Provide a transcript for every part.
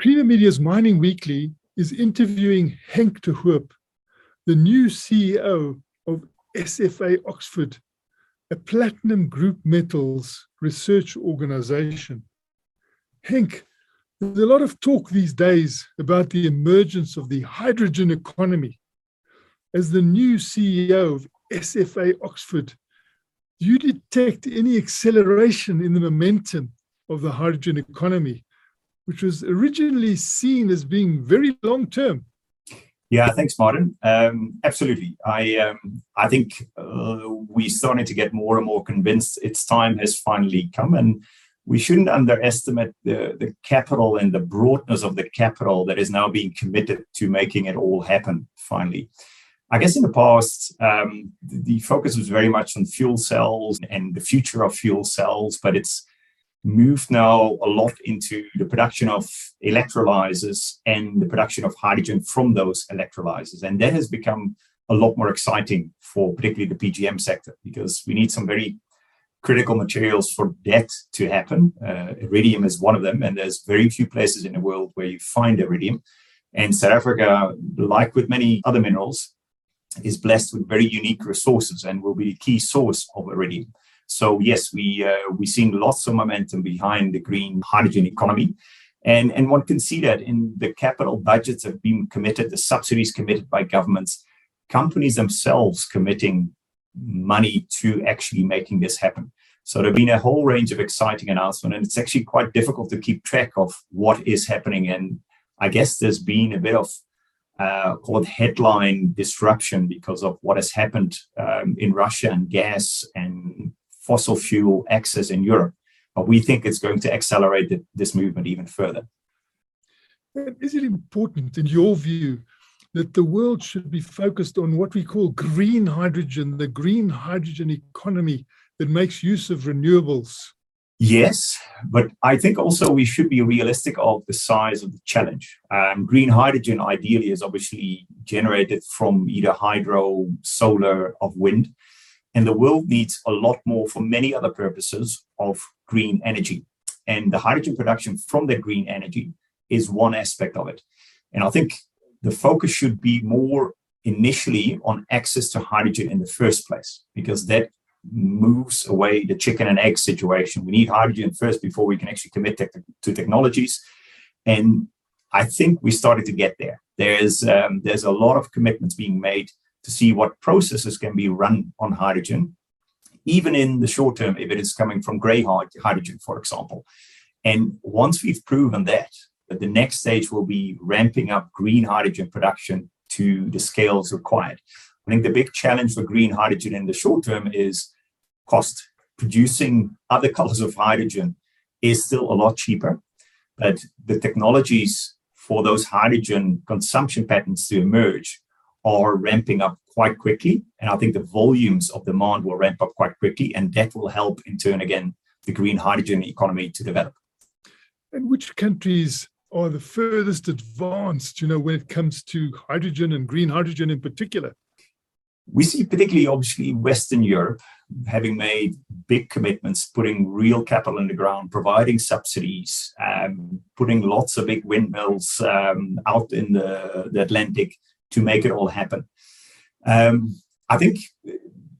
Creamer Media's Mining Weekly is interviewing Henk de Hoop, the new CEO of SFA Oxford, a platinum group metals research organization. Henk, there's a lot of talk these days about the emergence of the hydrogen economy. As the new CEO of SFA Oxford, do you detect any acceleration in the momentum of the hydrogen economy, which was originally seen as being very long term? Yeah, thanks, Martin. Um, absolutely. I um, I think uh, we're starting to get more and more convinced its time has finally come, and we shouldn't underestimate the, the capital and the broadness of the capital that is now being committed to making it all happen finally. I guess in the past, um, the focus was very much on fuel cells and the future of fuel cells, but it's moved now a lot into the production of electrolyzers and the production of hydrogen from those electrolyzers. And that has become a lot more exciting for particularly the PGM sector because we need some very critical materials for that to happen. Uh, iridium is one of them, and there's very few places in the world where you find iridium. And South Africa, like with many other minerals, is blessed with very unique resources and will be a key source of iridium. So yes, we uh, we've seen lots of momentum behind the green hydrogen economy. And, and one can see that in the capital budgets have been committed, the subsidies committed by governments, companies themselves committing money to actually making this happen. So there have been a whole range of exciting announcements, and it's actually quite difficult to keep track of what is happening. And I guess there's been a bit of uh, called headline disruption because of what has happened um, in Russia and gas and fossil fuel access in Europe. But we think it's going to accelerate the, this movement even further. Is it important, in your view, that the world should be focused on what we call green hydrogen, the green hydrogen economy that makes use of renewables? Yes, but I think also we should be realistic of the size of the challenge. Um, green hydrogen ideally is obviously generated from either hydro, solar, of wind. And the world needs a lot more for many other purposes of green energy. And the hydrogen production from that green energy is one aspect of it. And I think the focus should be more initially on access to hydrogen in the first place, because that moves away the chicken and egg situation. We need hydrogen first before we can actually commit te- to technologies. And I think we started to get there. There's um, there's a lot of commitments being made to see what processes can be run on hydrogen, even in the short term, if it is coming from gray hydrogen, for example. And once we've proven that, that the next stage will be ramping up green hydrogen production to the scales required. I think the big challenge for green hydrogen in the short term is cost. Producing other colors of hydrogen is still a lot cheaper, but the technologies for those hydrogen consumption patterns to emerge are ramping up quite quickly. And I think the volumes of demand will ramp up quite quickly, and that will help, in turn, again, the green hydrogen economy to develop. And which countries are the furthest advanced, you know, when it comes to hydrogen and green hydrogen in particular? We see particularly obviously Western Europe having made big commitments, putting real capital in the ground, providing subsidies, um, putting lots of big windmills um, out in the, the, Atlantic to make it all happen. Um, I think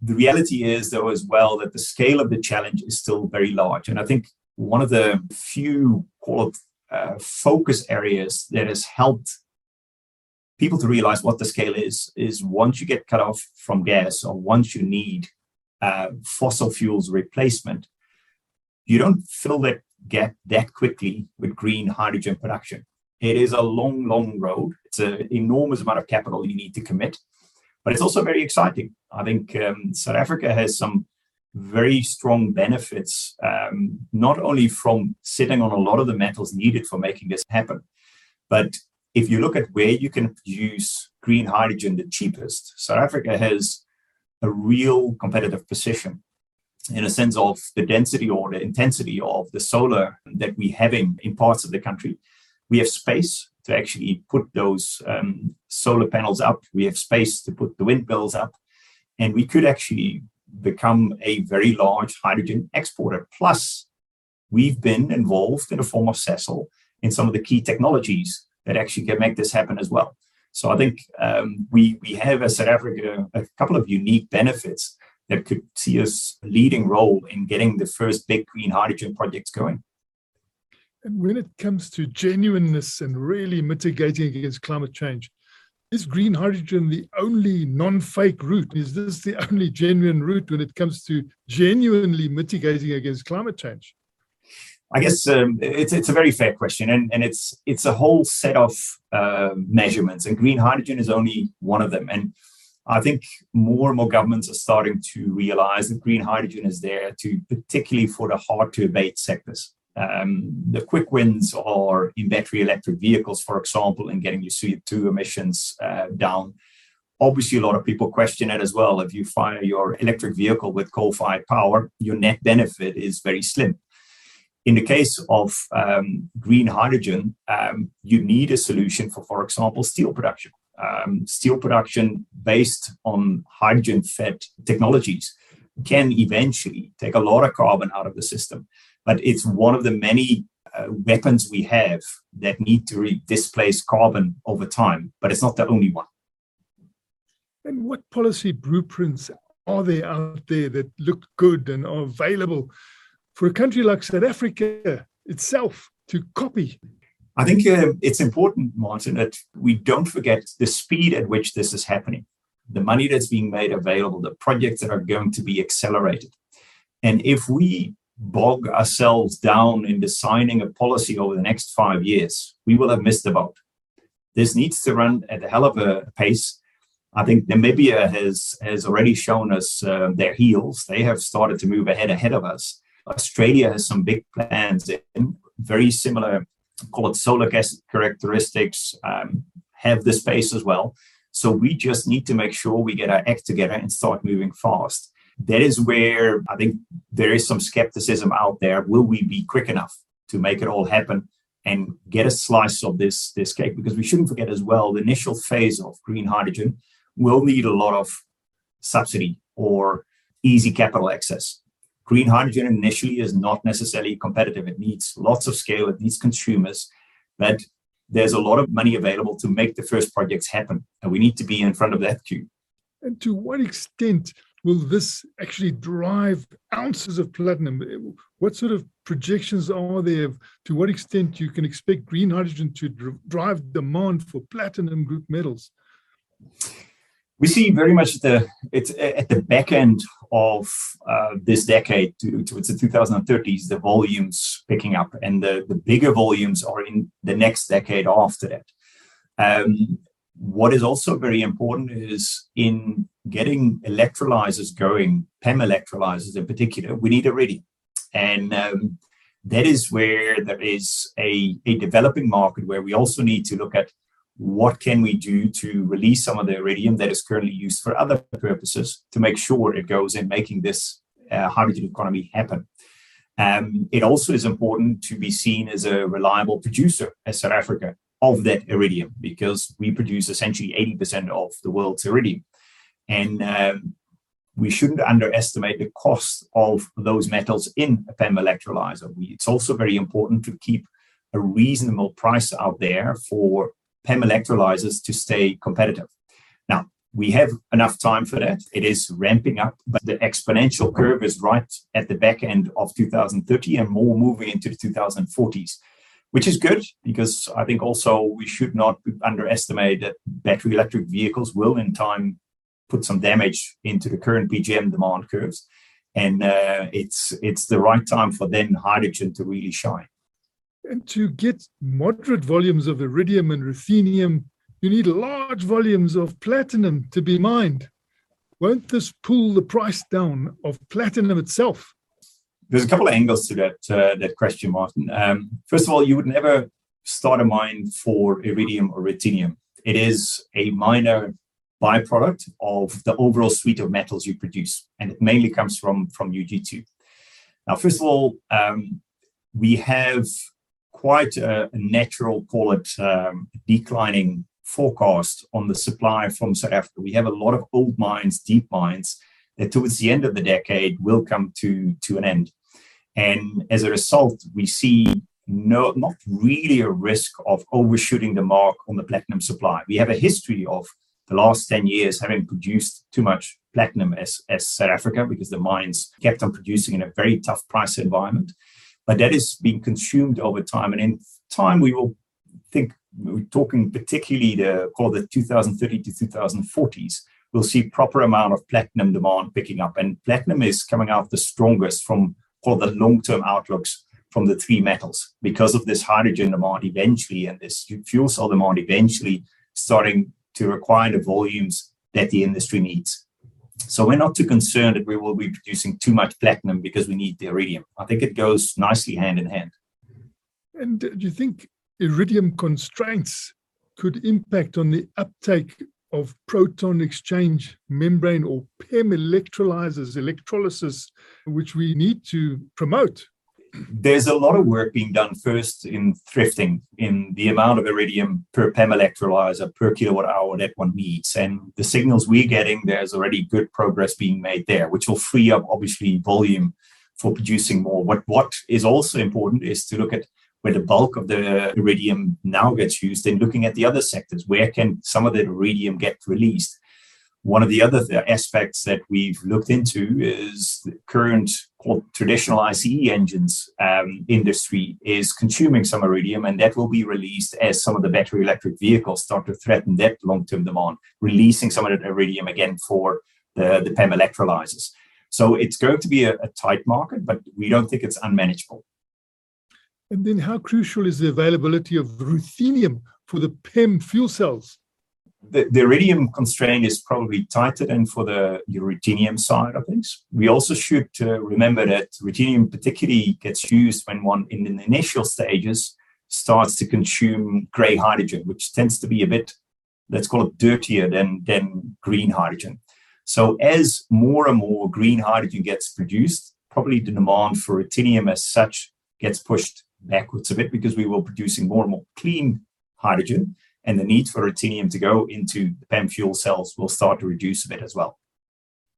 the reality is, though, as well, that the scale of the challenge is still very large. And I think one of the few call it, uh, focus areas that has helped people to realize what the scale is is once you get cut off from gas or once you need uh, fossil fuels replacement you don't fill that gap that quickly with green hydrogen production it is a long long road it's an enormous amount of capital you need to commit but it's also very exciting i think um, south africa has some very strong benefits um, not only from sitting on a lot of the metals needed for making this happen but if you look at where you can produce green hydrogen the cheapest, South Africa has a real competitive position in a sense of the density or the intensity of the solar that we're having in parts of the country. We have space to actually put those um, solar panels up. We have space to put the windmills up. And we could actually become a very large hydrogen exporter. Plus, we've been involved in the form of Sasol in some of the key technologies that actually can make this happen as well. So I think um, we we have as South Africa a couple of unique benefits that could see us leading role in getting the first big green hydrogen projects going. And when it comes to genuineness and really mitigating against climate change, is green hydrogen the only non-fake route? Is this the only genuine route when it comes to genuinely mitigating against climate change? I guess um, it's it's a very fair question, and and it's it's a whole set of uh, measurements, and green hydrogen is only one of them. And I think more and more governments are starting to realize that green hydrogen is there to particularly for the hard to abate sectors. Um, the quick wins are in battery electric vehicles, for example, in getting your CO2 emissions uh, down. Obviously, a lot of people question it as well. If you fire your electric vehicle with coal fired power, your net benefit is very slim. In the case of um, green hydrogen, um, you need a solution for, for example, steel production. Um, steel production based on hydrogen fed technologies can eventually take a lot of carbon out of the system but it's one of the many uh, weapons we have that need to re- displace carbon over time, but it's not the only one. And what policy blueprints are there out there that look good and are available for a country like South Africa itself to copy? I think uh, it's important, Martin, that we don't forget the speed at which this is happening, the money that's being made available, the projects that are going to be accelerated. And if we bog ourselves down in designing a policy over the next five years, we will have missed the boat. This needs to run at a hell of a pace. I think Namibia has has already shown us uh, their heels. They have started to move ahead ahead of us. Australia has some big plans in very similar, call it solar gas characteristics, um, have the space as well. So we just need to make sure we get our act together and start moving fast that is where I think there is some skepticism out there. Will we be quick enough to make it all happen and get a slice of this, this cake? Because we shouldn't forget as well, the initial phase of green hydrogen will need a lot of subsidy or easy capital access. Green hydrogen initially is not necessarily competitive. It needs lots of scale, it needs consumers, but there's a lot of money available to make the first projects happen. And we need to be in front of that queue. And to what extent will this actually drive ounces of platinum? What sort of projections are there to what extent you can expect green hydrogen to drive demand for platinum group metals? We see very much the it's at the back end of uh, this decade to, towards the 2030s, the volumes picking up, and the, the bigger volumes are in the next decade after that. Um, what is also very important is in getting electrolyzers going, PEM electrolyzers in particular, we need iridium. And um, that is where there is a, a developing market where we also need to look at what can we do to release some of the iridium that is currently used for other purposes to make sure it goes in making this uh, hydrogen economy happen. Um, it also is important to be seen as a reliable producer as South Africa of that iridium because we produce essentially 80% of the world's iridium. And um, we shouldn't underestimate the cost of those metals in a PEM electrolyzer. We, it's also very important to keep a reasonable price out there for PEM electrolyzers to stay competitive. Now, we have enough time for that. It is ramping up, but the exponential curve is right at the back end of 2030 and more moving into the 2040s which is good because I think also we should not underestimate that battery electric vehicles will in time put some damage into the current PGM demand curves. And uh, it's it's the right time for then hydrogen to really shine. And to get moderate volumes of iridium and ruthenium, you need large volumes of platinum to be mined. Won't this pull the price down of platinum itself? There's a couple of angles to that uh, that question, Martin. Um, first of all, you would never start a mine for iridium or ruthenium. It is a minor byproduct of the overall suite of metals you produce, and it mainly comes from from UG2. Now, first of all, um, we have quite a, natural, call it um, declining forecast on the supply from South Africa. We have a lot of old mines, deep mines, towards the end of the decade will come to to an end. And as a result, we see no, not really a risk of overshooting the mark on the platinum supply. We have a history of the last 10 years having produced too much platinum as, as South Africa because the mines kept on producing in a very tough price environment. But that is being consumed over time. And in time, we will think, we're talking particularly the call the 2030 to 2040s, we'll see proper amount of platinum demand picking up. And platinum is coming out the strongest from call the long-term outlooks from the three metals because of this hydrogen demand eventually and this fuel cell demand eventually starting to require the volumes that the industry needs. So we're not too concerned that we will be producing too much platinum because we need the iridium. I think it goes nicely hand in hand. And do you think iridium constraints could impact on the uptake of proton exchange membrane or PEM electrolyzers, electrolysis, which we need to promote? there's a lot of work being done first in thrifting in the amount of iridium per PEM electrolyzer per kilowatt hour that one needs. And the signals we're getting, there's already good progress being made there, which will free up obviously volume for producing more. What what is also important is to look at where the bulk of the iridium now gets used and looking at the other sectors. Where can some of the iridium get released? One of the other aspects that we've looked into is the current traditional ICE engines um, industry is consuming some iridium, and that will be released as some of the battery electric vehicles start to threaten that long term demand, releasing some of that iridium again for the, the PEM electrolyzers. So it's going to be a, a tight market, but we don't think it's unmanageable. And then, how crucial is the availability of ruthenium for the PEM fuel cells? the, the iridium constraint is probably tighter than for the ruthenium side of things. We also should uh, remember that ruthenium particularly gets used when one in the initial stages starts to consume gray hydrogen, which tends to be a bit, let's call it dirtier than, than green hydrogen. So as more and more green hydrogen gets produced, probably the demand for ruthenium as such gets pushed backwards a bit because we will producing more and more clean hydrogen and the need for ruthenium to go into the PEM fuel cells will start to reduce a bit as well.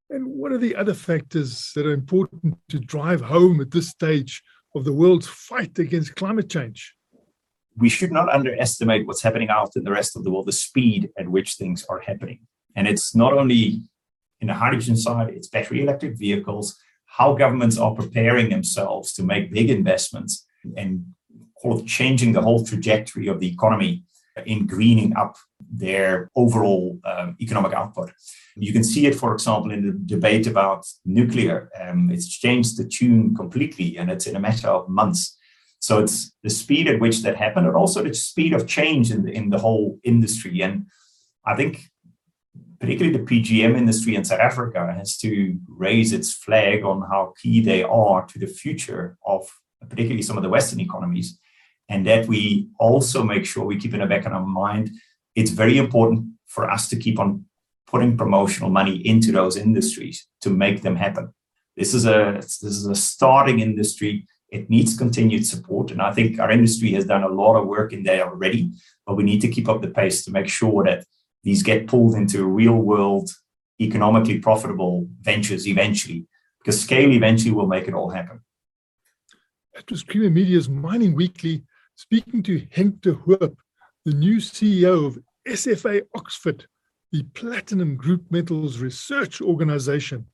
And what are the other factors that are important to drive home at this stage of the world's fight against climate change? We should not underestimate what's happening out in the rest of the world, the speed at which things are happening. And it's not only in the hydrogen side, it's battery electric vehicles, how governments are preparing themselves to make big investments and sort of changing the whole trajectory of the economy in greening up their overall um, economic output. You can see it, for example, in the debate about nuclear. Um, it's changed the tune completely, and it's in a matter of months. So it's the speed at which that happened, and also the speed of change in the, in the whole industry. And I think, particularly the PGM industry in South Africa, has to raise its flag on how key they are to the future of particularly some of the Western economies and that we also make sure we keep in the back of our mind it's very important for us to keep on putting promotional money into those industries to make them happen. This is a this is a starting industry. It needs continued support and i think our industry has done a lot of work in there already but we need to keep up the pace to make sure that these get pulled into real world economically profitable ventures eventually because scale eventually will make it all happen that was creamer media's mining weekly speaking to Henk de Hoop, the new CEO of SFA Oxford, the Platinum Group Metals Research Organization.